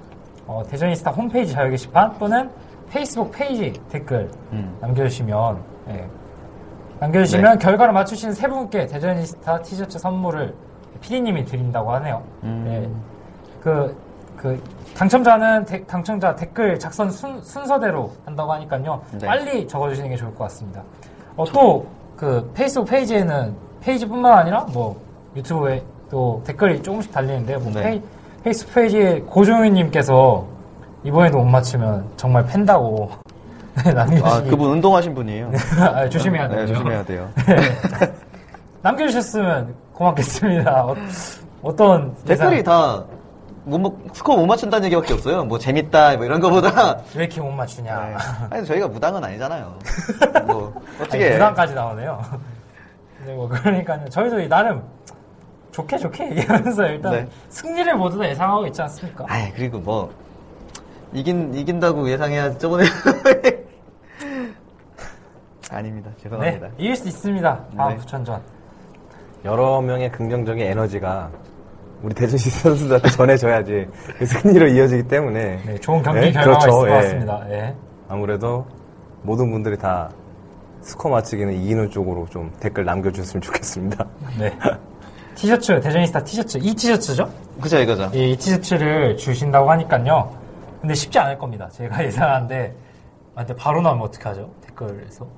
A: 어, 대전이스타 홈페이지 자유 게시판 또는 페이스북 페이지 댓글
B: 음.
A: 남겨주시면, 예. 남겨주시면 결과를 맞추신 세 분께 대전이스타 티셔츠 선물을 피디님이 드린다고 하네요.
B: 음.
A: 네. 그, 그, 당첨자는 데- 당첨자 댓글 작성 순, 순서대로 한다고 하니까요.
B: 네.
A: 빨리 적어주시는 게 좋을 것 같습니다. 어, 또, 그, 페이스북 페이지에는 페이지뿐만 아니라 뭐, 유튜브에 또 댓글이 조금씩 달리는데, 뭐,
B: 네.
A: 페이, 페이스북 페이지에 고종윤님께서 이번에도 못 맞추면 정말 팬다고 남겨주시
B: 아 그분 운동하신 분이에요.
A: 아, 조심해야 돼요.
B: 네, 조심해야 돼요.
A: 남겨주셨으면 고맙겠습니다. 어, 떤
B: 댓글이 다 못, 먹- 스코어 못 맞춘다는 얘기밖에 없어요. 뭐 재밌다 뭐 이런 거보다.
A: 왜 이렇게 못 맞추냐.
B: 네. 아니 저희가 무당은 아니잖아요. 뭐
A: 아니,
B: 어떻게?
A: 부담까지 나오네요. 네, 뭐 그러니까요. 저희도 이 나름 좋게 좋게 얘기하면서 일단
B: 네.
A: 승리를 모두 다 예상하고 있지 않습니까?
B: 아 그리고 뭐 이긴 이긴다고 예상해야 저번에 아닙니다.
A: 네,
B: 죄송합니다.
A: 이길 수 있습니다. 다음
B: 네.
A: 부천전.
C: 여러 명의 긍정적인 에너지가 우리 대전시 선수들한테 전해져야지 그 승리로 이어지기 때문에
A: 네, 좋은 경기
C: 네,
A: 결과가
C: 그렇죠.
A: 있을 것
C: 예.
A: 같습니다. 예.
C: 아무래도 모든 분들이 다 스코어 맞추기는 이기는 쪽으로 좀 댓글 남겨주셨으면 좋겠습니다.
A: 네. 티셔츠, 대전이스타 티셔츠. 이 티셔츠죠?
B: 그죠 이거죠.
A: 이 티셔츠를 주신다고 하니까요. 근데 쉽지 않을 겁니다. 제가 예상하는데. 아, 근데 바로 나오면 어떡하죠? 댓글에서.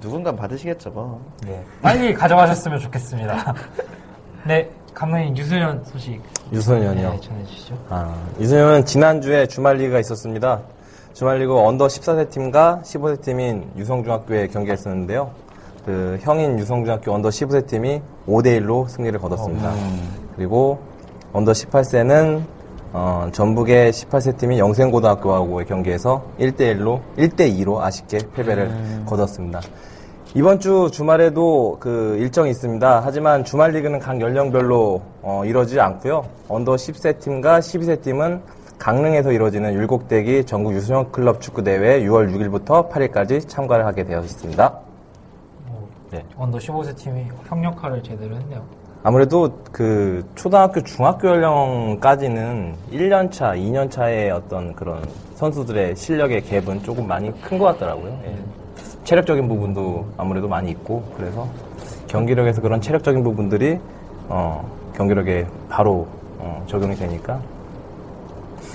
B: 누군가 받으시겠죠 뭐.
A: 네. 빨리 가져가셨으면 좋겠습니다. 네. 감독님 유소년 소식.
C: 유소년이요.
A: 네, 전해주시죠.
C: 아, 유소년은 지난주에 주말 리그가 있었습니다. 주말 리그 under 14세 팀과 15세 팀인 유성중학교의 경기가 있었는데요. 그 형인 유성중학교 under 15세 팀이 5대 1로 승리를 거뒀습니다. 그리고 under 18세는 어, 전북의 18세 팀이 영생고등학교하고의 경기에서 1대 1로 1대 2로 아쉽게 패배를 거뒀습니다. 이번 주 주말에도 그 일정이 있습니다. 하지만 주말 리그는 각 연령별로 어, 이루어지지 않고요. under 10세 팀과 12세 팀은 강릉에서 이루어지는 율곡대기 전국 유소년 클럽 축구 대회 6월 6일부터 8일까지 참가를 하게 되어 있습니다. 네.
A: under 15세 팀이 협력화를 제대로 했네요.
C: 아무래도 그 초등학교, 중학교 연령까지는 1년 차, 2년 차의 어떤 그런 선수들의 실력의 갭은 조금 많이 큰 것 같더라고요. 예. 체력적인 부분도 아무래도 많이 있고 그래서 경기력에서 그런 체력적인 부분들이 어, 경기력에 바로 어, 적용이 되니까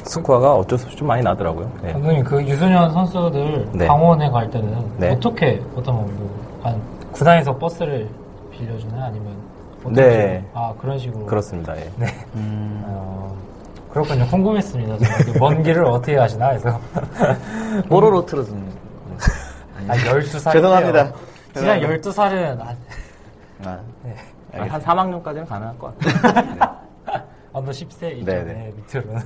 C: 스코어가 어쩔 수 없이 좀 많이 나더라고요. 예.
A: 감독님 그 유소년 선수들
C: 네.
A: 강원에 갈 때는
C: 네.
A: 어떻게 어떤 뭐, 한 구단에서 버스를 빌려주나 아니면 어떤
C: 네.
A: 식으로? 아 그런 식으로
C: 그렇습니다. 예.
A: 어, 그렇군요 궁금했습니다 저는. 먼 길을 어떻게 가시나 해서
B: 뽀로로 틀어주는.
A: 아 12살
B: 죄송합니다.
A: 진짜 12살은 아,
B: 아,
C: 한 3학년까지는 가능할 것 같아요.
A: 언더 10세 이제
C: 네, 네.
A: 네, 밑으로는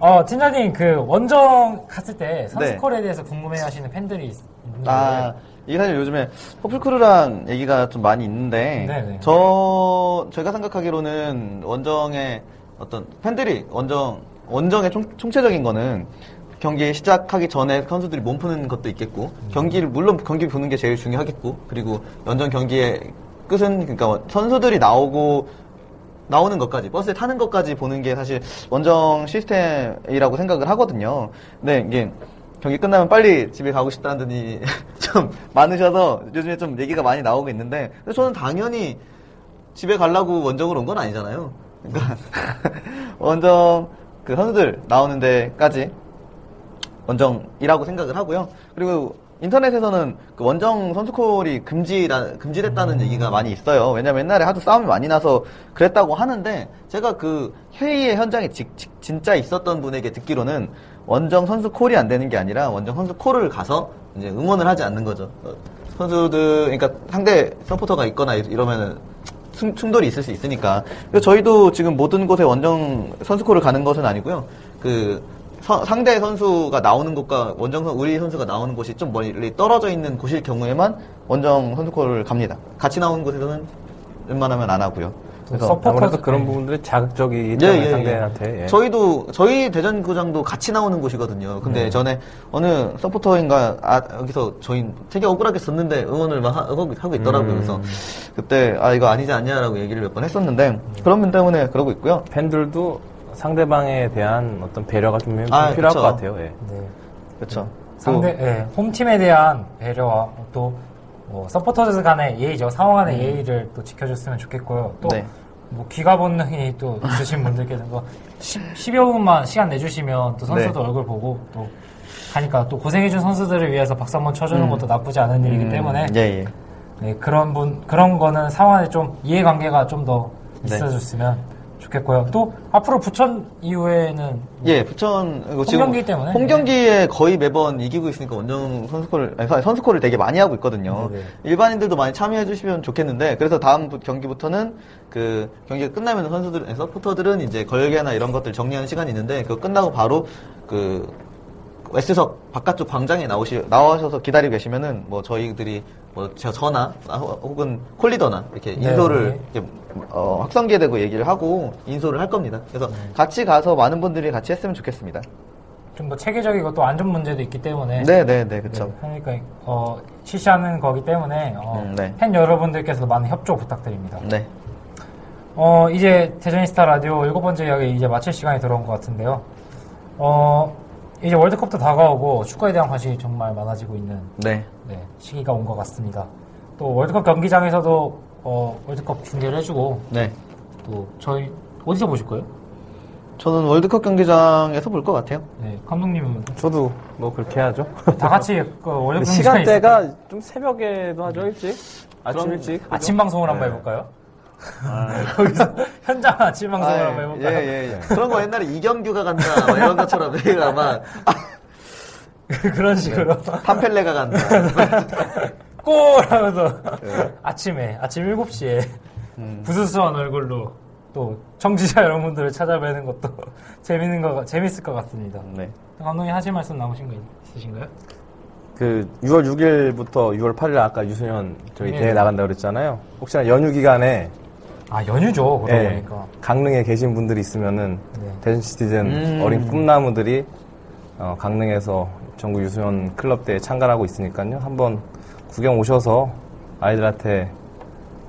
A: 어 팀장님 그 원정 갔을 때 선스콜에 대해서 궁금해 하시는 팬들이 있- 있는데
B: 아, 이게 사실 요즘에 퍼플크루랑 얘기가 좀 많이 있는데,
A: 네네.
B: 저, 제가 생각하기로는 원정의 어떤 팬들이 원정, 원정의 총, 총체적인 거는 경기 시작하기 전에 선수들이 몸 푸는 것도 있겠고, 경기를, 물론 경기 보는 게 제일 중요하겠고, 그리고 원정 경기의 끝은, 그러니까 선수들이 나오고, 나오는 것까지, 버스에 타는 것까지 보는 게 사실 원정 시스템이라고 생각을 하거든요. 근데 이게 경기 끝나면 빨리 집에 가고 싶다는 분이 좀 많으셔서 요즘에 좀 얘기가 많이 나오고 있는데, 저는 당연히 집에 가려고 원정을 온 건 아니잖아요. 그러니까 원정 그 선수들 나오는 데까지 원정이라고 생각을 하고요. 그리고 인터넷에서는 그 원정 선수콜이 금지라, 금지됐다는 얘기가 많이 있어요. 왜냐면 옛날에 하도 싸움이 많이 나서 그랬다고 하는데 제가 그 회의의 현장에 직- 직- 진짜 있었던 분에게 듣기로는 원정 선수콜이 안 되는 게 아니라 원정 선수콜을 가서 이제 응원을 하지 않는 거죠. 어, 선수들, 그러니까 상대 서포터가 있거나 이- 이러면은 충- 충돌이 있을 수 있으니까. 저희도 지금 모든 곳에 원정 선수콜을 가는 것은 아니고요. 그 서- 상대 선수가 나오는 곳과 원정 선 우리 선수가 나오는 곳이 좀 멀리 떨어져 있는 곳일 경우에만 원정 선수콜을 갑니다. 같이 나오는 곳에서는 웬만하면 안 하고요. 그래서
A: 서포터-
C: 아무래도 그런 부분들이 자극적이기
B: 예,
C: 때문에
B: 예, 예.
C: 상대한테 예.
B: 저희도 저희 대전구장도 같이 나오는 곳이거든요. 근데 전에 어느 서포터인가 아, 여기서 저희 되게 억울하게 졌는데 응원을 막 하- 하고 있더라고요. 그래서 그때 아 이거 아니지 않냐라고 얘기를 몇 번 했었는데 그런 분 때문에 그러고 있고요.
C: 팬들도 상대방에 대한 어떤 배려가 좀
B: 아,
C: 필요할
B: 그쵸.
C: 것 같아요. 예.
A: 네.
B: 그렇죠.
A: 상대 예, 홈팀에 대한 배려와 또 뭐, 서포터즈 간의 예의죠. 상호 간의 예의를 또 지켜줬으면 좋겠고요. 또
B: 네.
A: 뭐 귀가 본능이 또 있으신 분들께서는 뭐 10, 10 여 분만 시간 내주시면 또 선수들
B: 네.
A: 얼굴 보고 또 하니까 또 고생해준 선수들을 위해서 박수 한번 쳐주는 것도 나쁘지 않은 일이기 때문에
B: 예, 예.
A: 네, 그런 분 그런 거는 상황에 좀 이해관계가 좀더
B: 네.
A: 있어줬으면 좋겠고요. 또 앞으로 부천 이후에는
B: 예, 부천 이거
A: 홈경기 때문에?
B: 홈 경기에 거의 매번 이기고 있으니까 원정 선수콜을 아니, 선수콜을 되게 많이 하고 있거든요.
A: 네네.
B: 일반인들도 많이 참여해 주시면 좋겠는데 그래서 다음 부- 경기부터는 그 경기가 끝나면 선수들 서포터들은 이제 걸개나 이런 것들 정리하는 시간이 있는데 그거 끝나고 바로 그 웨스트석 바깥쪽 광장에 나오시 나와셔서 기다리고 계시면은 뭐 저희들이 뭐 저- 저나 아, 혹은 콜리더나 이렇게
A: 네,
B: 인솔을
A: 네.
B: 이렇게 어, 확성기에 대고 얘기를 하고 인솔을 할 겁니다. 그래서 같이 가서 많은 분들이 같이 했으면 좋겠습니다.
A: 좀 더 체계적이고 또 안전 문제도 있기 때문에
B: 네, 네, 네, 그렇죠.
A: 네, 그러니까 어, 실시하는 거기 때문에 어,
B: 음, 네.
A: 팬 여러분들께서 많은 협조 부탁드립니다.
B: 네.
A: 어, 이제 대전이스타 라디오 일곱 번째 이야기 이제 마칠 시간이 들어온 것 같은데요. 어, 이제 월드컵도 다가오고 축구에 대한 관심이 정말 많아지고 있는
B: 네.
A: 네, 시기가 온 것 같습니다. 또 월드컵 경기장에서도 어, 월드컵 중계를 해주고
B: 네.
A: 또 저희 어디서 보실 거예요?
B: 저는 월드컵 경기장에서 볼 것 같아요.
A: 네, 감독님은
C: 저도 뭐 그렇게 해야죠.
A: 다 같이 그 월드컵 경기장에
C: 시간대가 좀 새벽에도 하죠 일찍 아침 일찍?
A: 아침 방송을 한번
C: 네.
A: 해볼까요? 거기서 현장 아침 방송을
B: 아,
A: 한번
B: 예,
A: 해볼까요?
B: 예, 예. 그런 거 옛날에 이경규가 간다, 막 이런 것처럼 아마
A: 그런 식으로
B: 판펠레가 간다.
A: 골 하면서
B: 네.
A: 아침에 아침 7시에
B: 음.
A: 부스스한 얼굴로 또 청취자 여러분들을 찾아뵈는 것도 재밌는 거 재밌을 것 같습니다.
C: 네.
A: 감독님 하실 말씀 남으신 거 있으신가요?
C: 그 6월 6일부터 6월 8일 아까 유소년 저희
A: 네.
C: 대회 나간다고 그랬잖아요. 혹시나 연휴 기간에
A: 아 연휴죠. 그러고
C: 예,
A: 보니까.
C: 강릉에 계신 분들이 있으면은
A: 네.
C: 대전 시티즌
B: 음.
C: 어린 꿈나무들이 어, 강릉에서 전국 유소년 클럽 대회 참가하고 있으니까요. 한번 구경 오셔서 아이들한테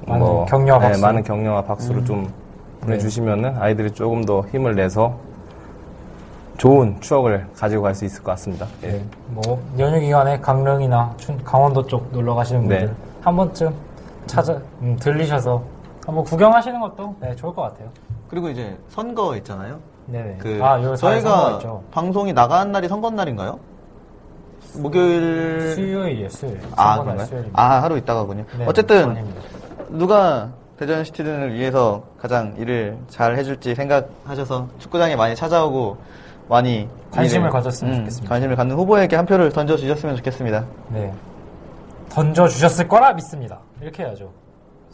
A: 많은 격려와
C: 네,
A: 박수.
C: 많은 격려와 박수를 좀 보내주시면은 아이들이 조금 더 힘을 내서 좋은 추억을 가지고 갈 수 있을 것 같습니다. 예.
A: 네, 뭐 연휴 기간에 강릉이나 춘- 강원도 쪽 놀러 가시는 분들
C: 네.
A: 한 번쯤 찾아 음, 들리셔서 한번 구경하시는 것도 네, 좋을 것 같아요.
B: 그리고 이제 선거 있잖아요.
A: 네네.
B: 그
A: 아, 요
B: 저희가
A: 있죠.
B: 방송이 나간 날이 선거 날인가요? 목요일
A: 수요일이에요, 수요일.
B: 아 그런가요?
A: 수요일입니다.
B: 아 하루 있다가군요.
A: 네,
B: 어쨌든
A: 아닙니다.
B: 누가 대전 시티즌을 위해서 가장 일을 잘 해줄지 생각하셔서 축구장에 많이 찾아오고 많이
A: 관심을
B: 일을,
A: 가졌으면
B: 음,
A: 좋겠습니다.
B: 관심을 갖는 후보에게 한 표를 던져 주셨으면 좋겠습니다.
A: 네. 던져 주셨을 거라 믿습니다. 이렇게 해야죠.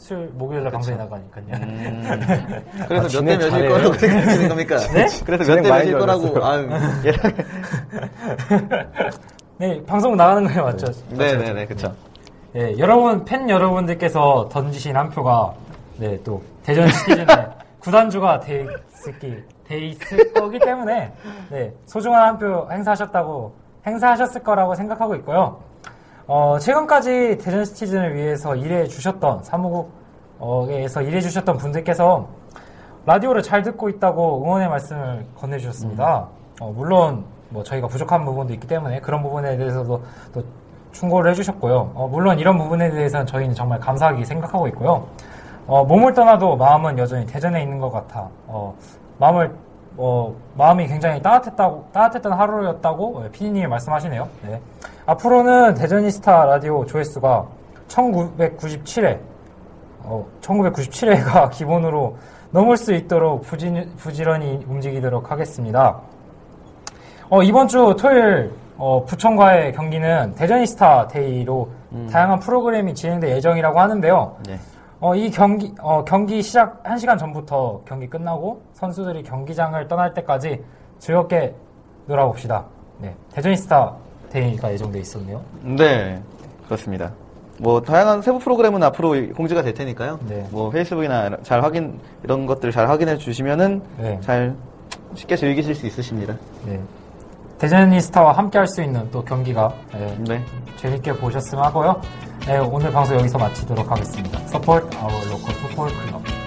A: 수요일, 목요일 날 방송이 나가니까요.
B: 음, 그래서 몇대
C: 진행
B: 몇일. 거라고 생각하시는 겁니까?
A: 네?
B: 그래서 몇 대 몇일 거라고 예.
A: 네, 방송 나가는 거예요, 맞죠?
B: 네 네 네 그쵸.
A: 네, 여러분, 팬 여러분들께서 던지신 한 표가, 네, 또, 대전 시티즌의 구단주가 돼 있을, 돼 있을 거기 때문에, 네, 소중한 한 표 행사하셨다고, 행사하셨을 거라고 생각하고 있고요. 어, 최근까지 대전 시티즌을 위해서 일해 주셨던, 사무국에서 일해 주셨던 분들께서 라디오를 잘 듣고 있다고 응원의 말씀을 건네주셨습니다. 어, 물론, 뭐, 저희가 부족한 부분도 있기 때문에 그런 부분에 대해서도 또 충고를 해주셨고요. 어, 물론 이런 부분에 대해서는 저희는 정말 감사하게 생각하고 있고요. 어, 몸을 떠나도 마음은 여전히 대전에 있는 것 같아. 어, 마음을 어, 마음이 굉장히 따뜻했다고 따뜻했던 하루였다고 피디님이 말씀하시네요. 네. 앞으로는 대전이스타 라디오 조회수가 1997회 어, 1997회가 기본으로 넘을 수 있도록 부지, 부지런히 움직이도록 하겠습니다. 어, 이번 주 토요일 어, 부천과의 경기는 대전이스타 day로 다양한 프로그램이 진행될 예정이라고 하는데요.
B: 네.
A: 어, 이 경기, 어, 경기 시작 1시간 전부터 경기 끝나고 선수들이 경기장을 떠날 때까지 즐겁게 놀아봅시다. 네. 대전이스타 day가 예정돼 있었네요.
B: 네, 그렇습니다. 뭐 다양한 세부 프로그램은 앞으로 공지가 될 테니까요.
A: 네.
B: 뭐 페이스북이나 잘 확인 이런 것들 잘 확인해 주시면은
A: 네.
B: 잘 쉽게 즐기실 수 있으십니다.
A: 네. 대전이스타와 함께 할 수 있는 또 경기가 네,
B: 네.
A: 재밌게 보셨으면 하고요. 네, 오늘 방송 여기서 마치도록 하겠습니다. Support our local football club.